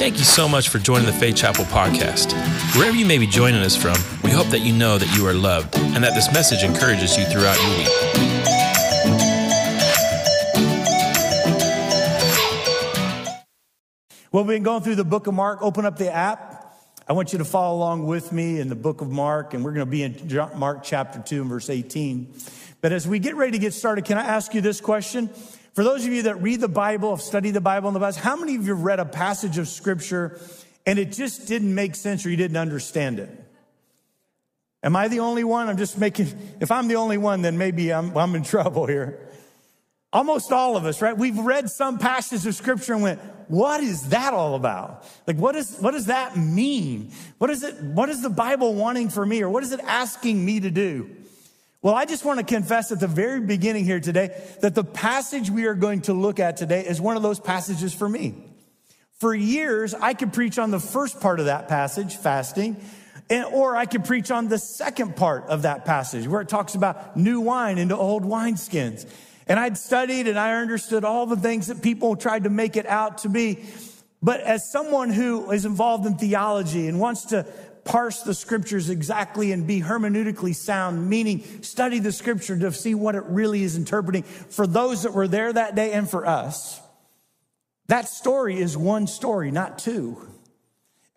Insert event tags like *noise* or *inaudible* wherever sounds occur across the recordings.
Thank you so much for joining the Faith Chapel podcast. Wherever you may be joining us from, we hope that you know that you are loved and that this message encourages you throughout your week. Well, we've been going through the book of Mark. Open up the app. I want you to follow along with me in the book of Mark, and we're going to be in Mark chapter 2 and verse 18. But as we get ready to get started, can I ask you this question? For those of you that read the Bible, have studied the Bible in the Bible, how many of you have read a passage of scripture and it just didn't make sense or you didn't understand it? Am I the only one? I'm just making, if I'm the only one, then maybe I'm, I'm in trouble here. Almost all of us, right? We've read some passages of scripture and went, what is that all about? Like, what, is, what does that mean? What is it, what is the Bible wanting for me or what is it asking me to do? Well, I just want to confess at the very beginning here today that the passage we are going to look at today is one of those passages for me. For years, I could preach on the first part of that passage, fasting, and, or I could preach on the second part of that passage where it talks about new wine into old wineskins. And I'd studied and I understood all the things that people tried to make it out to be. But as someone who is involved in theology and wants to parse the scriptures exactly and be hermeneutically sound, meaning study the scripture to see what it really is interpreting for those that were there that day and for us. That story is one story, not two.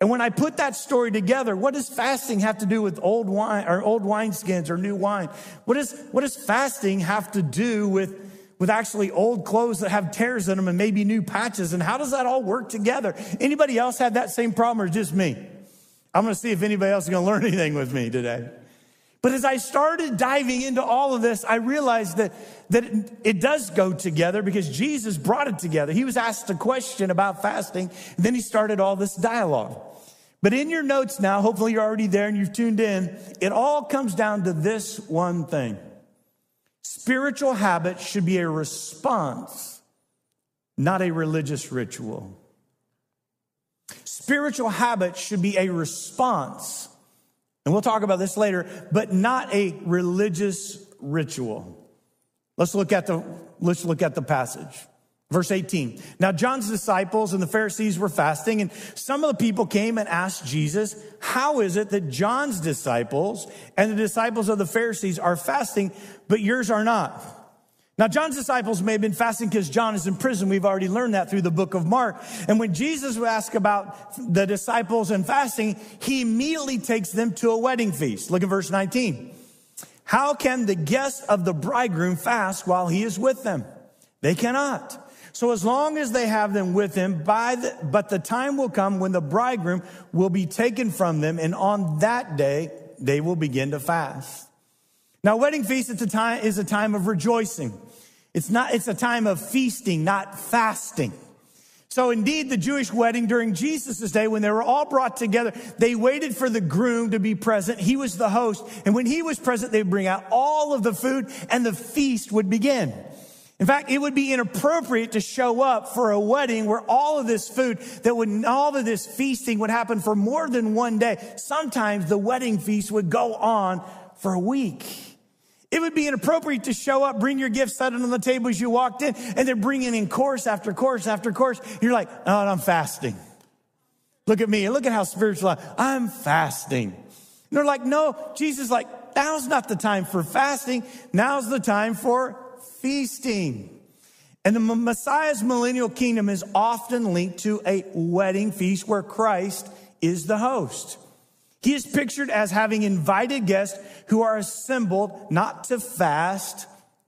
And when I put that story together, what does fasting have to do with old wine or old wineskins or new wine? What, is, what does fasting have to do with, with actually old clothes that have tears in them and maybe new patches? And how does that all work together? Anybody else have that same problem or just me? I'm going to see if anybody else is going to learn anything with me today. But as I started diving into all of this, I realized that, that it, it, does go together because Jesus brought it together. He was asked a question about fasting, and then he started all this dialogue. But in your notes now, hopefully you're already there and you've tuned in, it all comes down to this one thing. Spiritual habits should be a response, not a religious ritual. Spiritual habits should be a response, and we'll talk about this later, but not a religious ritual. Let's look at the, let's look at the passage. Verse 18. Now, John's disciples and the Pharisees were fasting, and some of the people came and asked Jesus, How is it that John's disciples and the disciples of the Pharisees are fasting, but yours are not? Now, John's disciples may have been fasting because John is in prison. We've already learned that through the book of Mark. And when Jesus was asked about the disciples and fasting, he immediately takes them to a wedding feast. Look at verse 19. How can the guests of the bridegroom fast while he is with them? They cannot. So as long as they have them with him, by the, but the time will come when the bridegroom will be taken from them, and on that day they will begin to fast. Now, wedding feast is a time, is a time of rejoicing. It's not, it's a time of feasting, not fasting. So indeed, the Jewish wedding during Jesus' day, when they were all brought together, they waited for the groom to be present. He was the host. And when he was present, they'd bring out all of the food and the feast would begin. In fact, it would be inappropriate to show up for a wedding where all of this food that would, all of this feasting would happen for more than one day. Sometimes the wedding feast would go on for a week. It would be inappropriate to show up, bring your gifts, set it on the table as you walked in, and they're bringing in course after course after course. You're like, oh, I'm fasting. Look at me. Look at how spiritual I am. I'm fasting. And they're like, no, Jesus like, now's not the time for fasting. Now's the time for feasting. And the Messiah's millennial kingdom is often linked to a wedding feast where Christ is the host. He is pictured as having invited guests who are assembled not to fast,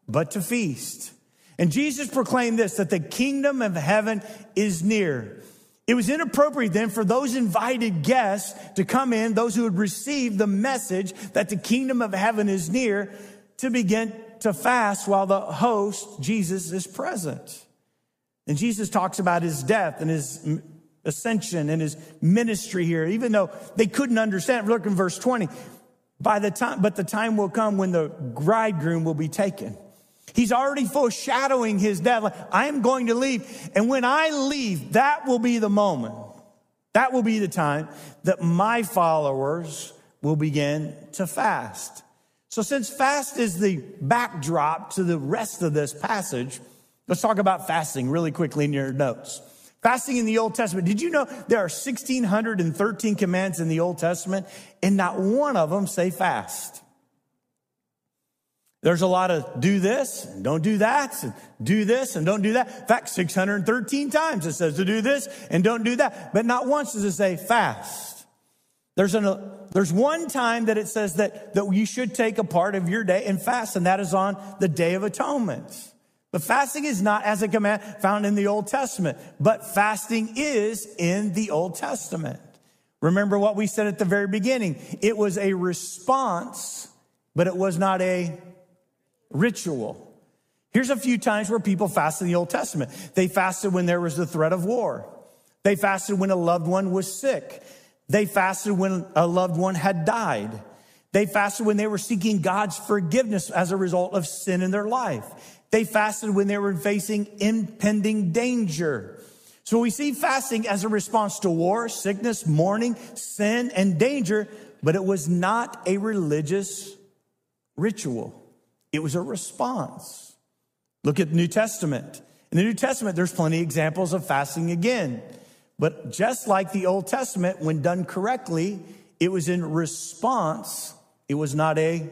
but to feast. And Jesus proclaimed this, that the kingdom of heaven is near. It was inappropriate then for those invited guests to come in, those who had received the message that the kingdom of heaven is near, to begin to fast while the host, Jesus, is present. And Jesus talks about his death and his ascension and his ministry here, even though they couldn't understand. Look in verse 20. By the time, but the time will come when the bridegroom will be taken. He's already foreshadowing his death. Like, I am going to leave. And when I leave, that will be the moment. That will be the time that my followers will begin to fast. So since fast is the backdrop to the rest of this passage, let's talk about fasting really quickly in your notes. Fasting in the Old Testament. Did you know there are 1,613 commands in the Old Testament and not one of them say fast? There's a lot of do this and don't do that, and do this and don't do that. In fact, 613 times it says to do this and don't do that, but not once does it say fast. There's an, there's one time that it says that, that you should take a part of your day and fast, and that is on the Day of Atonement. But fasting is not as a command found in the Old Testament, but fasting is in the Old Testament. Remember what we said at the very beginning. It was a response, but it was not a ritual. Here's a few times where people fasted in the Old Testament. They fasted when there was the threat of war. They fasted when a loved one was sick. They fasted when a loved one had died. They fasted when they were seeking God's forgiveness as a result of sin in their life. They fasted when they were facing impending danger. So we see fasting as a response to war, sickness, mourning, sin, and danger, but it was not a religious ritual. It was a response. Look at the New Testament. In the New Testament, there's plenty of examples of fasting again. But just like the Old Testament, when done correctly, it was in response. It was not a,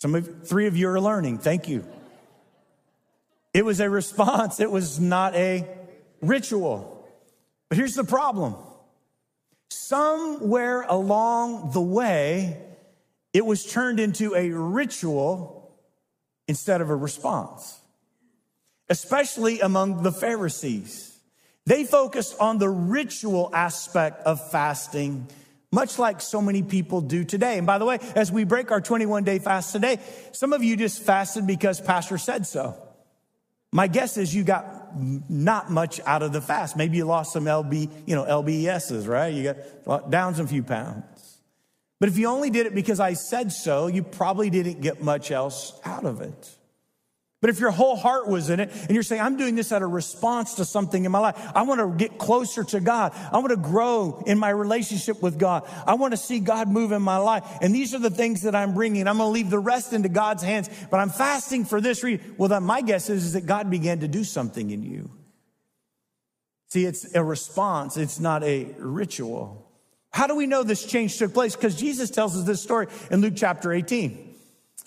some of, three of you are learning. Thank you. It was a response. It was not a ritual. But here's the problem. Somewhere along the way, it was turned into a ritual instead of a response, especially among the Pharisees. They focused on the ritual aspect of fasting, much like so many people do today. And by the way, as we break our 21 day fast today, some of you just fasted because Pastor said so. My guess is you got not much out of the fast. Maybe you lost some LB, you know, LBSs, right? You got down some few pounds. But if you only did it because I said so, you probably didn't get much else out of it. But if your whole heart was in it and you're saying, I'm doing this out of response to something in my life, I want to get closer to God. I want to grow in my relationship with God. I want to see God move in my life. And these are the things that I'm bringing. I'm going to leave the rest into God's hands, but I'm fasting for this reason. Well, then my guess is, is that God began to do something in you. See, it's a response. It's not a ritual. How do we know this change took place? Because Jesus tells us this story in Luke chapter 18.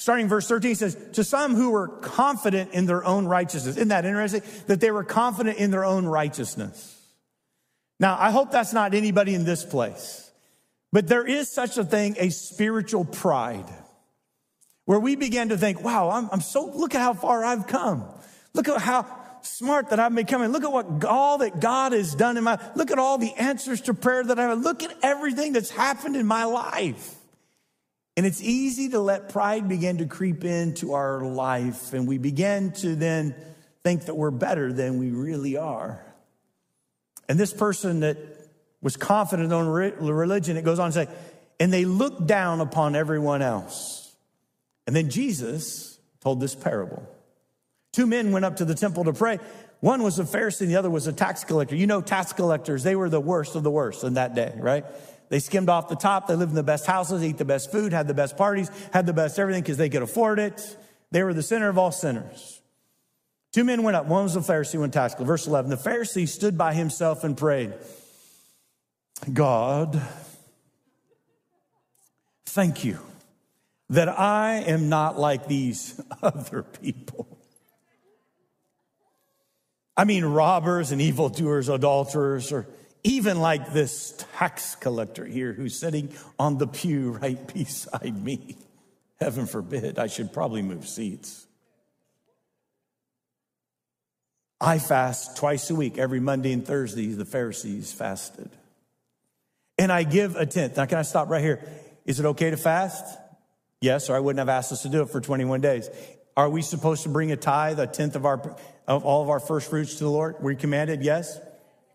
Starting verse 13 says, To some who were confident in their own righteousness. Isn't that interesting? That they were confident in their own righteousness. Now, I hope that's not anybody in this place, but there is such a thing, a spiritual pride, where we begin to think, wow, I'm, I'm so, look at how far I've come. Look at how, smart that I've become. And look at what all that God has done in my, look at all the answers to prayer that I've, look at everything that's happened in my life. And it's easy to let pride begin to creep into our life. And we begin to then think that we're better than we really are. And this person that was confident on religion, it goes on to say, and they looked down upon everyone else. And then Jesus told this parable. Two men went up to the temple to pray. One was a Pharisee and the other was a tax collector. You know, tax collectors, they were the worst of the worst in that day, right? They skimmed off the top. They lived in the best houses, ate the best food, had the best parties, had the best everything because they could afford it. They were the center of all sinners. Two men went up. One was a Pharisee, one tax collector. Verse 11. The Pharisee stood by himself and prayed, God, thank you that I am not like these *laughs* other people. I mean, robbers and evildoers, adulterers, or even like this tax collector here who's sitting on the pew right *laughs* beside me. Heaven forbid, I should probably move seats. I fast twice a week, every Monday and Thursday, the Pharisees fasted. And I give a tenth. Now, can I stop right here? Is it okay to fast? Yes, or I wouldn't have asked us to do it for 21 days. Are we supposed to bring a tithe, a tenth of our of all of our first fruits to the Lord? We're commanded, yes?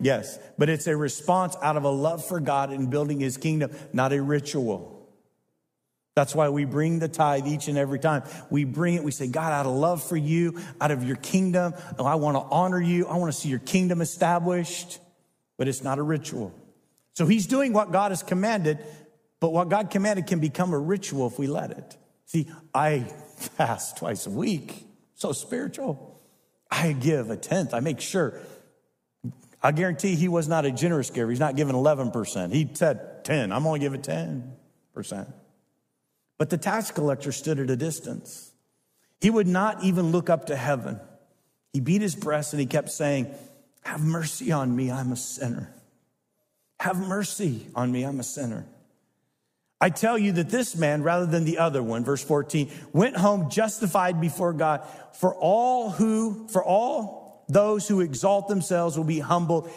Yes. But it's a response out of a love for God and building his kingdom, not a ritual. That's why we bring the tithe each and every time. We bring it, we say, God, out of love for you, out of your kingdom, oh, I want to honor you. I want to see your kingdom established. But it's not a ritual. So he's doing what God has commanded, but what God commanded can become a ritual if we let it. See, I fast twice a week, so spiritual. I give a tenth. I make sure I guarantee he was not a generous giver. He's not giving 11%. He said 10. I'm only giving 10%. But the tax collector stood at a distance. He would not even look up to heaven. He beat his breast and he kept saying, Have mercy on me, I'm a sinner. Have mercy on me, I'm a sinner. I tell you that this man, rather than the other one, verse 14, went home justified before God. For all who, for all those who exalt themselves will be humbled,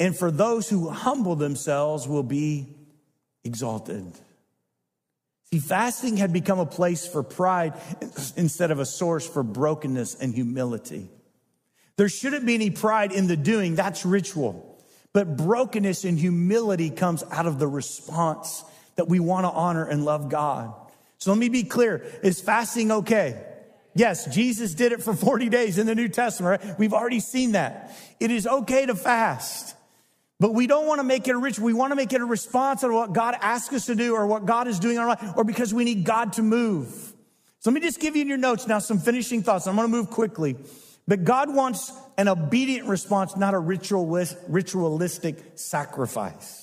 and for those who humble themselves will be exalted. See, fasting had become a place for pride instead of a source for brokenness and humility. There shouldn't be any pride in the doing, that's ritual. But brokenness and humility comes out of the response that we want to honor and love God. So let me be clear. Is fasting okay? Yes, Jesus did it for 40 days in the New Testament, right? We've already seen that. It is okay to fast. But we don't want to make it a ritual. We want to make it a response to what God asks us to do or what God is doing in our life or because we need God to move. So let me just give you in your notes now some finishing thoughts. I'm going to move quickly. But God wants an obedient response, not a ritualistic sacrifice.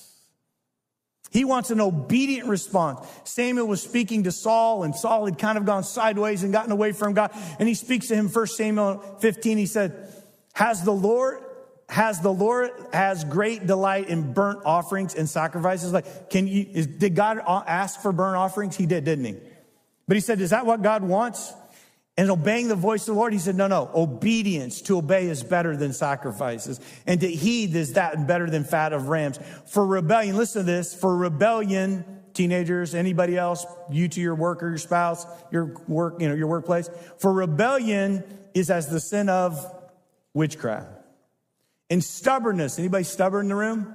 He wants an obedient response. Samuel was speaking to Saul, and Saul had kind of gone sideways and gotten away from God. And he speaks to him, 1 Samuel 15. He said, Has the Lord has the Lord has great delight in burnt offerings and sacrifices. Like, can you, is, did God ask for burnt offerings? He did, didn't he? But he said, is that what God wants? And obeying the voice of the Lord, he said, no, no, obedience to obey is better than sacrifices. And to heed is that and better than fat of rams. For rebellion, listen to this, for rebellion, teenagers, anybody else, you to your work or your spouse, your work, you know, your workplace, for rebellion is as the sin of witchcraft. And stubbornness, anybody stubborn in the room?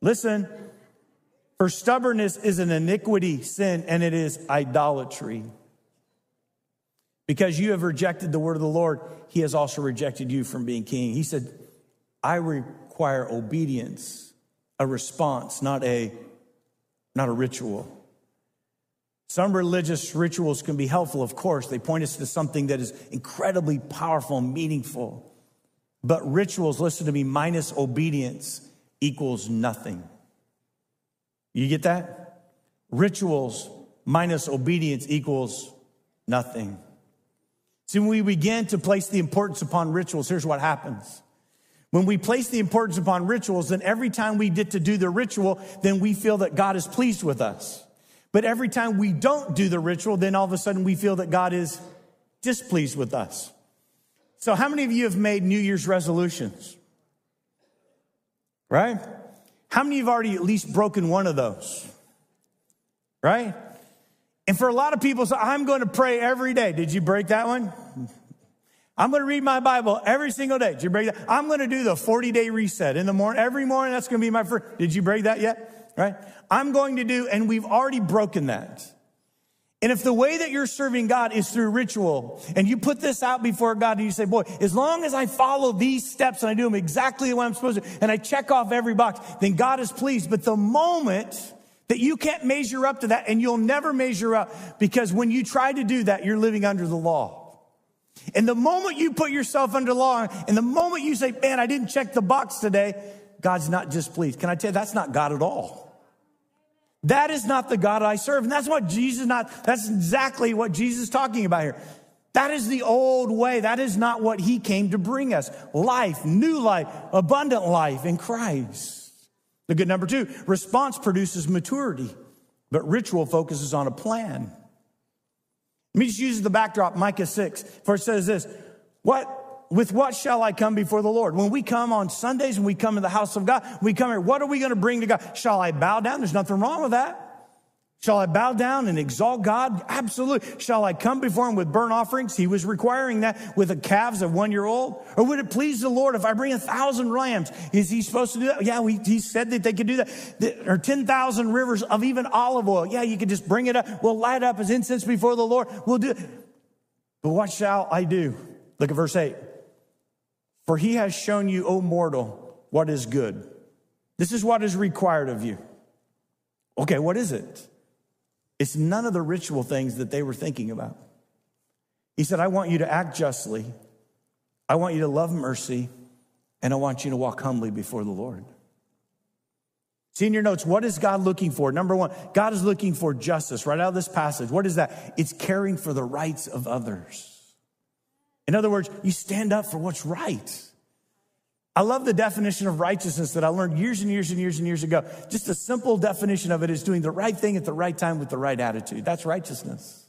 Listen, for stubbornness is an iniquity sin and it is idolatry. Because you have rejected the word of the Lord, he has also rejected you from being king. He said, I require obedience, a response, not a, not a ritual. Some religious rituals can be helpful, of course. They point us to something that is incredibly powerful and meaningful. But rituals, listen to me, minus obedience equals nothing. You get that? Rituals minus obedience equals nothing. See, when we begin to place the importance upon rituals, here's what happens. When we place the importance upon rituals, then every time we get to do the ritual, then we feel that God is pleased with us. But every time we don't do the ritual, then all of a sudden we feel that God is displeased with us. So, how many of you have made New Year's resolutions? Right? How many of you have already at least broken one of those? Right? And for a lot of people, so I'm going to pray every day. Did you break that one? I'm going to read my Bible every single day. Did you break that? I'm going to do the 40 day reset in the morning. Every morning, that's going to be my first. Did you break that yet? Right? I'm going to do, and we've already broken that. And if the way that you're serving God is through ritual, and you put this out before God and you say, boy, as long as I follow these steps and I do them exactly the way I'm supposed to, and I check off every box, then God is pleased. But the moment that you can't measure up to that, and you'll never measure up, because when you try to do that, you're living under the law. And the moment you put yourself under law, and the moment you say, man, I didn't check the box today, God's not displeased. Can I tell you, that's not God at all. That is not the God I serve. And that's what Jesus not, that's exactly what Jesus is talking about here. That is the old way. That is not what he came to bring us. Life, new life, abundant life in Christ. The good number two, response produces maturity, but ritual focuses on a plan. Let me just use the backdrop, Micah 6, for it says this, what with what shall I come before the Lord? When we come on Sundays and we come to the house of God, we come here, what are we going to bring to God? Shall I bow down? There's nothing wrong with that. Shall I bow down and exalt God? Absolutely. Shall I come before him with burnt offerings? He was requiring that with the calves of one year old. Or would it please the Lord if I bring a thousand lambs? Is he supposed to do that? Yeah, we, he said that they could do that. Or 10,000 rivers of even olive oil. Yeah, you could just bring it up. We'll light up as incense before the Lord. We'll do it. But what shall I do? Look at verse 8. For he has shown you, O mortal, what is good. This is what is required of you. Okay, what is it? It's none of the ritual things that they were thinking about. He said, I want you to act justly. I want you to love mercy. And I want you to walk humbly before the Lord. See in your notes, what is God looking for? Number one, God is looking for justice right out of this passage. What is that? It's caring for the rights of others. In other words, you stand up for what's right. I love the definition of righteousness that I learned years and years and years and years ago. Just a simple definition of it is doing the right thing at the right time with the right attitude. That's righteousness.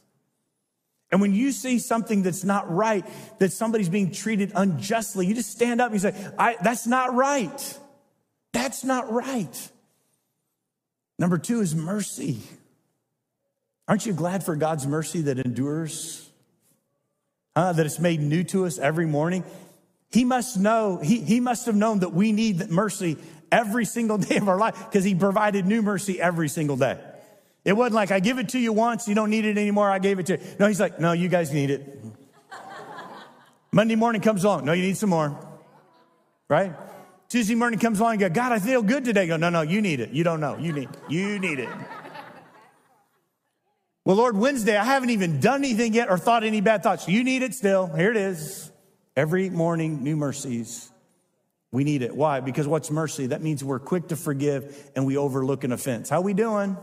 And when you see something that's not right, that somebody's being treated unjustly, you just stand up and you say, That's not right. That's not right. Number two is mercy. Aren't you glad for God's mercy that endures? Uh, that it's made new to us every morning? He must know, he, he must have known that we need mercy every single *laughs* day of our life because he provided new mercy every single day. It wasn't like, I give it to you once, you don't need it anymore, I gave it to you. No, he's like, no, you guys need it. *laughs* Monday morning comes along, no, you need some more. Right? Tuesday morning comes along and go, God, I feel good today. Go, no, no, you need it. You don't know. You need, you need it. Well, Lord, Wednesday, I haven't even done anything yet or thought any bad thoughts. You need it still. Here it is. Every morning, new mercies. We need it. Why? Because what's mercy? That means we're quick to forgive and we overlook an offense. How we doing?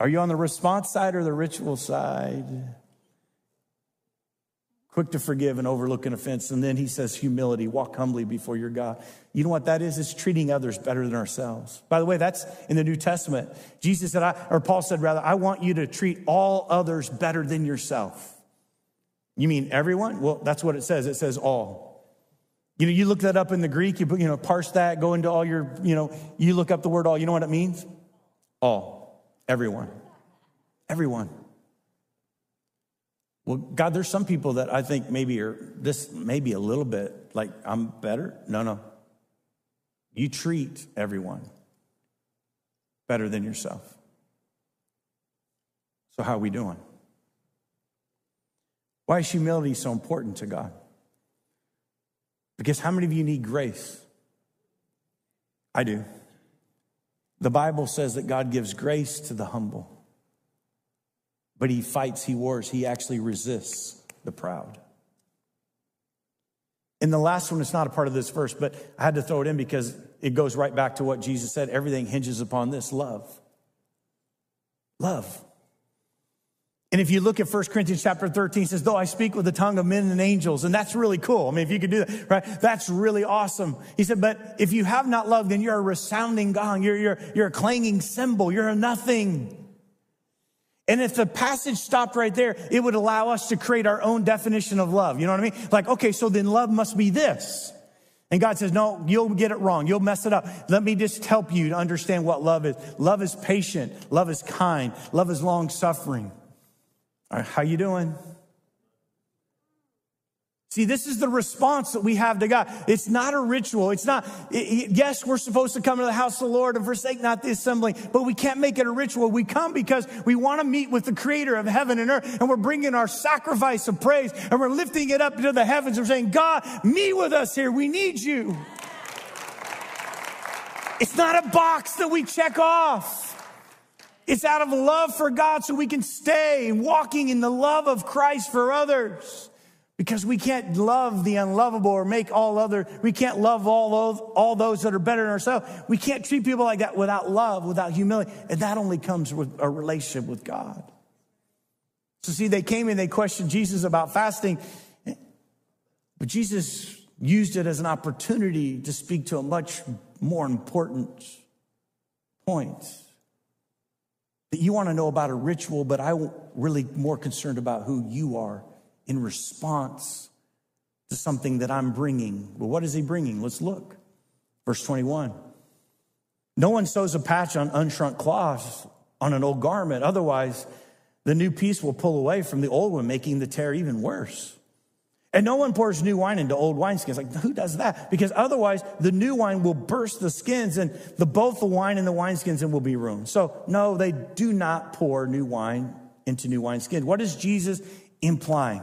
Are you on the response side or the ritual side? quick to forgive and overlook an offense. And then he says, humility, walk humbly before your God. You know what that is? It's treating others better than ourselves. By the way, that's in the New Testament. Jesus said, I, or Paul said rather, I want you to treat all others better than yourself. You mean everyone? Well, that's what it says. It says all. You know, you look that up in the Greek, you, you know, parse that, go into all your, you know, you look up the word all. You know what it means? All. Everyone. Everyone. Well, God, there's some people that I think maybe are this maybe a little bit like I'm better. No, no. You treat everyone better than yourself. So, how are we doing? Why is humility so important to God? Because how many of you need grace? I do. The Bible says that God gives grace to the humble but he fights, he wars, he actually resists the proud. And the last one is not a part of this verse, but I had to throw it in because it goes right back to what Jesus said. Everything hinges upon this love. Love. And if you look at 1 Corinthians chapter 13, it says, though I speak with the tongue of men and angels, and that's really cool. I mean, if you could do that, right? That's really awesome. He said, but if you have not love, then you're a resounding gong. You're, you're, you're a clanging cymbal. You're a nothing. And if the passage stopped right there, it would allow us to create our own definition of love. You know what I mean? Like, okay, so then love must be this. And God says, no, you'll get it wrong. You'll mess it up. Let me just help you to understand what love is. Love is patient. Love is kind. Love is long suffering. Right, how you doing? See, this is the response that we have to God. It's not a ritual. It's not, it, yes, we're supposed to come to the house of the Lord and forsake not the assembly, but we can't make it a ritual. We come because we want to meet with the creator of heaven and earth, and we're bringing our sacrifice of praise, and we're lifting it up to the heavens. We're saying, God, meet with us here. We need you. It's not a box that we check off. It's out of love for God so we can stay walking in the love of Christ for others. Because we can't love the unlovable or make all other, we can't love all those, all those that are better than ourselves. We can't treat people like that without love, without humility. And that only comes with a relationship with God. So see, they came and they questioned Jesus about fasting, but Jesus used it as an opportunity to speak to a much more important point. That you want to know about a ritual, but I'm really more concerned about who you are in response to something that I'm bringing. Well, what is he bringing? Let's look. Verse 21. No one sews a patch on unshrunk cloth on an old garment. Otherwise, the new piece will pull away from the old one, making the tear even worse. And no one pours new wine into old wineskins. Like, who does that? Because otherwise, the new wine will burst the skins and the, both the wine and the wineskins and will be ruined. So, no, they do not pour new wine into new wineskins. What is Jesus implying?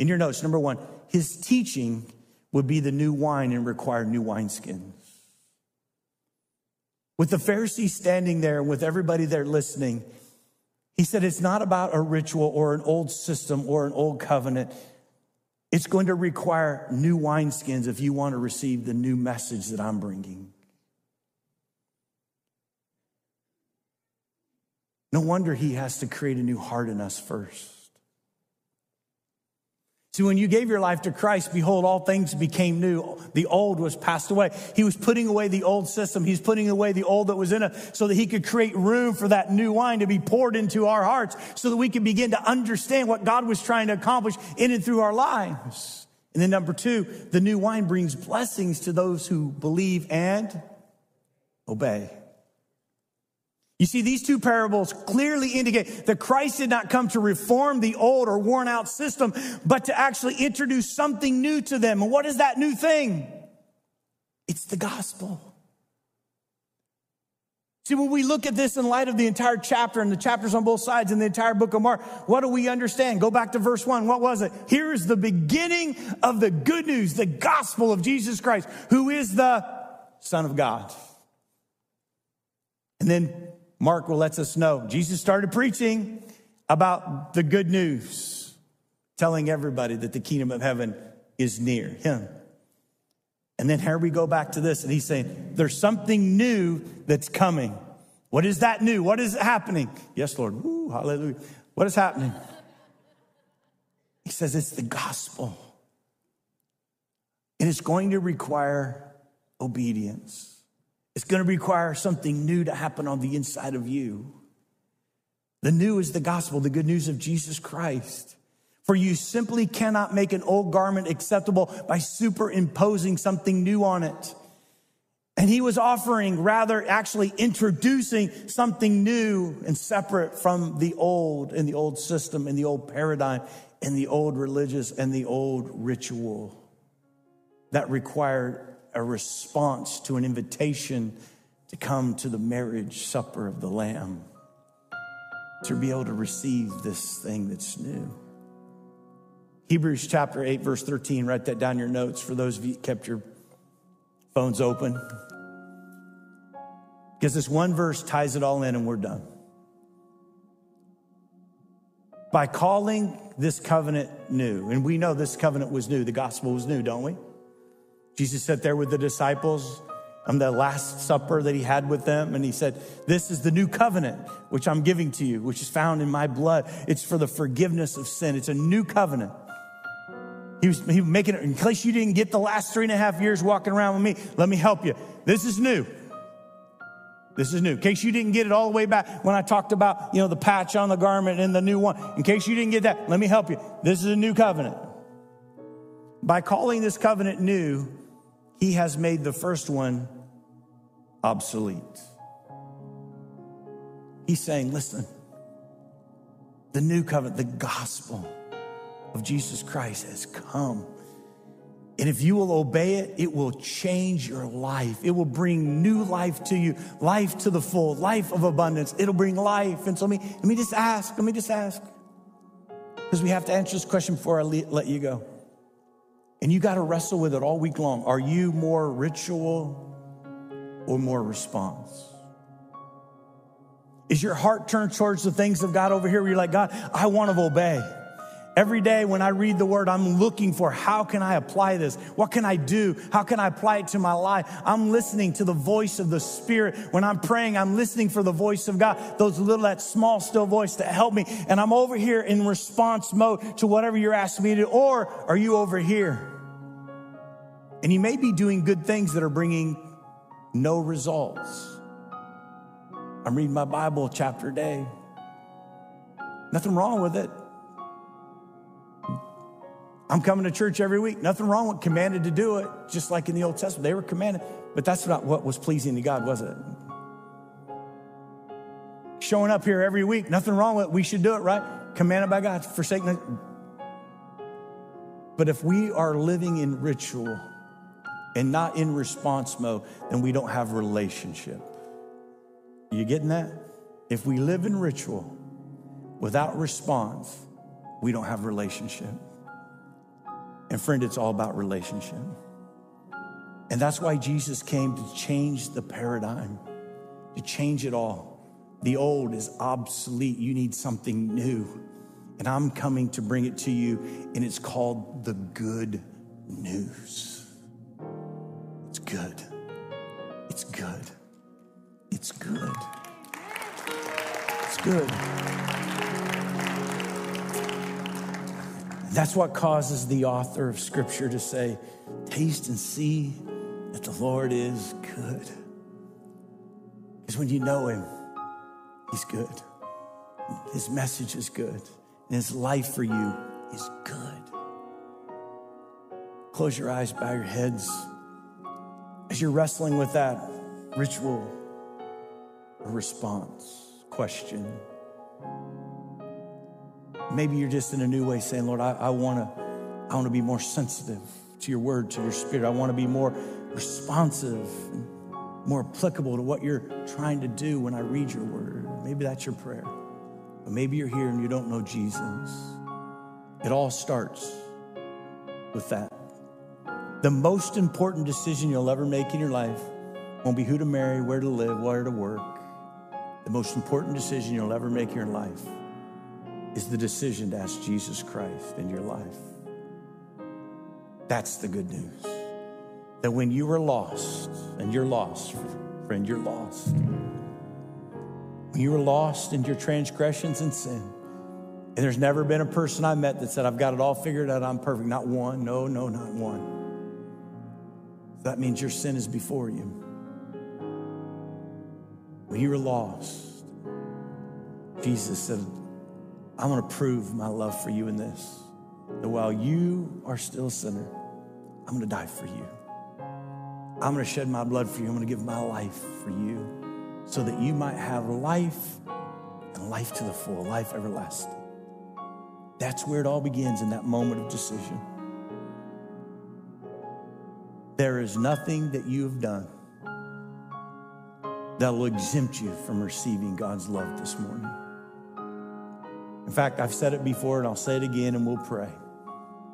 In your notes, number one, his teaching would be the new wine and require new wineskins. With the Pharisees standing there and with everybody there listening, he said it's not about a ritual or an old system or an old covenant. It's going to require new wineskins if you want to receive the new message that I'm bringing. No wonder he has to create a new heart in us first. See, when you gave your life to Christ, behold, all things became new. The old was passed away. He was putting away the old system. He's putting away the old that was in it so that he could create room for that new wine to be poured into our hearts so that we can begin to understand what God was trying to accomplish in and through our lives. And then number two, the new wine brings blessings to those who believe and obey. You see, these two parables clearly indicate that Christ did not come to reform the old or worn out system, but to actually introduce something new to them. And what is that new thing? It's the gospel. See, when we look at this in light of the entire chapter and the chapters on both sides and the entire book of Mark, what do we understand? Go back to verse one. What was it? Here is the beginning of the good news, the gospel of Jesus Christ, who is the Son of God. And then Mark will let us know Jesus started preaching about the good news, telling everybody that the kingdom of heaven is near him. And then here we go back to this, and he's saying, There's something new that's coming. What is that new? What is happening? Yes, Lord. Woo, hallelujah. What is happening? He says it's the gospel. And it's going to require obedience. It's going to require something new to happen on the inside of you. The new is the gospel, the good news of Jesus Christ. For you simply cannot make an old garment acceptable by superimposing something new on it. And he was offering, rather actually introducing something new and separate from the old and the old system and the old paradigm and the old religious and the old ritual that required a response to an invitation to come to the marriage supper of the Lamb, to be able to receive this thing that's new. Hebrews chapter 8, verse 13, write that down your notes for those of you kept your phones open. Because this one verse ties it all in and we're done. By calling this covenant new, and we know this covenant was new, the gospel was new, don't we? Jesus sat there with the disciples on the Last Supper that he had with them, and he said, This is the new covenant which I'm giving to you, which is found in my blood. It's for the forgiveness of sin. It's a new covenant. He was, he was making it, in case you didn't get the last three and a half years walking around with me, let me help you. This is new. This is new. In case you didn't get it all the way back when I talked about, you know, the patch on the garment and the new one. In case you didn't get that, let me help you. This is a new covenant. By calling this covenant new, he has made the first one obsolete. He's saying, listen, the new covenant, the gospel of Jesus Christ has come. And if you will obey it, it will change your life. It will bring new life to you, life to the full, life of abundance. It'll bring life. And so let me, let me just ask, let me just ask, because we have to answer this question before I let you go. And you got to wrestle with it all week long. Are you more ritual or more response? Is your heart turned towards the things of God over here where you're like, God, I want to obey? Every day when I read the word, I'm looking for how can I apply this? What can I do? How can I apply it to my life? I'm listening to the voice of the Spirit. When I'm praying, I'm listening for the voice of God, those little, that small, still voice to help me. And I'm over here in response mode to whatever you're asking me to do. Or are you over here? And you may be doing good things that are bringing no results. I'm reading my Bible chapter a day. Nothing wrong with it. I'm coming to church every week. Nothing wrong with commanded to do it, just like in the Old Testament. They were commanded, but that's not what was pleasing to God, was it? Showing up here every week, nothing wrong with it. We should do it, right? Commanded by God, forsaking. But if we are living in ritual and not in response mode, then we don't have relationship. You getting that? If we live in ritual without response, we don't have relationship. And friend, it's all about relationship. And that's why Jesus came to change the paradigm, to change it all. The old is obsolete. You need something new. And I'm coming to bring it to you, and it's called the good news. It's good. It's good. It's good. It's good. That's what causes the author of Scripture to say, Taste and see that the Lord is good. Because when you know Him, He's good. His message is good. And His life for you is good. Close your eyes, bow your heads. As you're wrestling with that ritual, response, question. Maybe you're just in a new way saying, Lord, I, want to I wanna be more sensitive to your word, to your spirit. I want to be more responsive, more applicable to what you're trying to do when I read your word. Maybe that's your prayer. But maybe you're here and you don't know Jesus. It all starts with that. The most important decision you'll ever make in your life won't be who to marry, where to live, where to work. The most important decision you'll ever make in your life is the decision to ask Jesus Christ in your life. That's the good news. That when you were lost, and you're lost, friend, you're lost. When you were lost in your transgressions and sin, and there's never been a person I met that said, I've got it all figured out, I'm perfect. Not one, no, no, not one. That means your sin is before you. When you were lost, Jesus said, I want to prove my love for you in this. That while you are still a sinner, I'm going to die for you. I'm going to shed my blood for you. I'm going to give my life for you so that you might have life and life to the full, life everlasting. That's where it all begins in that moment of decision. There is nothing that you have done that will exempt you from receiving God's love this morning. In fact, I've said it before and I'll say it again and we'll pray.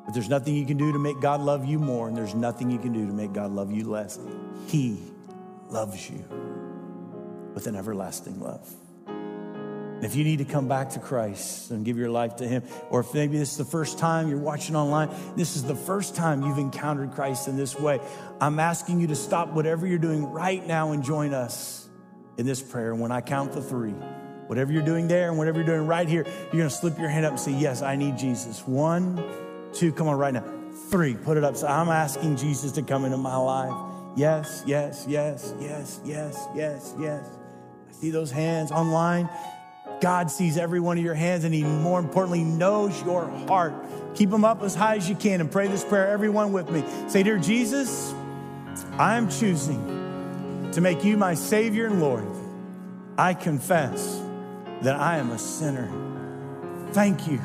But there's nothing you can do to make God love you more, and there's nothing you can do to make God love you less. He loves you with an everlasting love. And if you need to come back to Christ and give your life to Him, or if maybe this is the first time you're watching online, this is the first time you've encountered Christ in this way, I'm asking you to stop whatever you're doing right now and join us in this prayer. And when I count the three, whatever you're doing there and whatever you're doing right here, you're going to slip your hand up and say, Yes, I need Jesus. One, two, come on right now. Three, put it up. So I'm asking Jesus to come into my life. Yes, yes, yes, yes, yes, yes, yes. I see those hands online. God sees every one of your hands and He more importantly knows your heart. Keep them up as high as you can and pray this prayer, everyone with me. Say, Dear Jesus, I am choosing to make you my Savior and Lord. I confess that I am a sinner. Thank you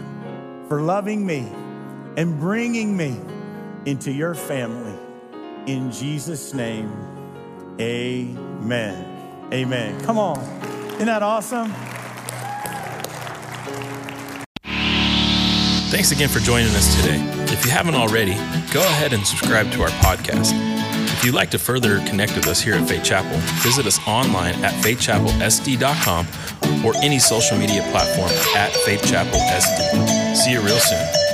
for loving me and bringing me into your family. In Jesus' name, amen. Amen. Come on. Isn't that awesome? Thanks again for joining us today. If you haven't already, go ahead and subscribe to our podcast. If you'd like to further connect with us here at Faith Chapel, visit us online at faithchapelsd.com or any social media platform at faithchapelsd. See you real soon.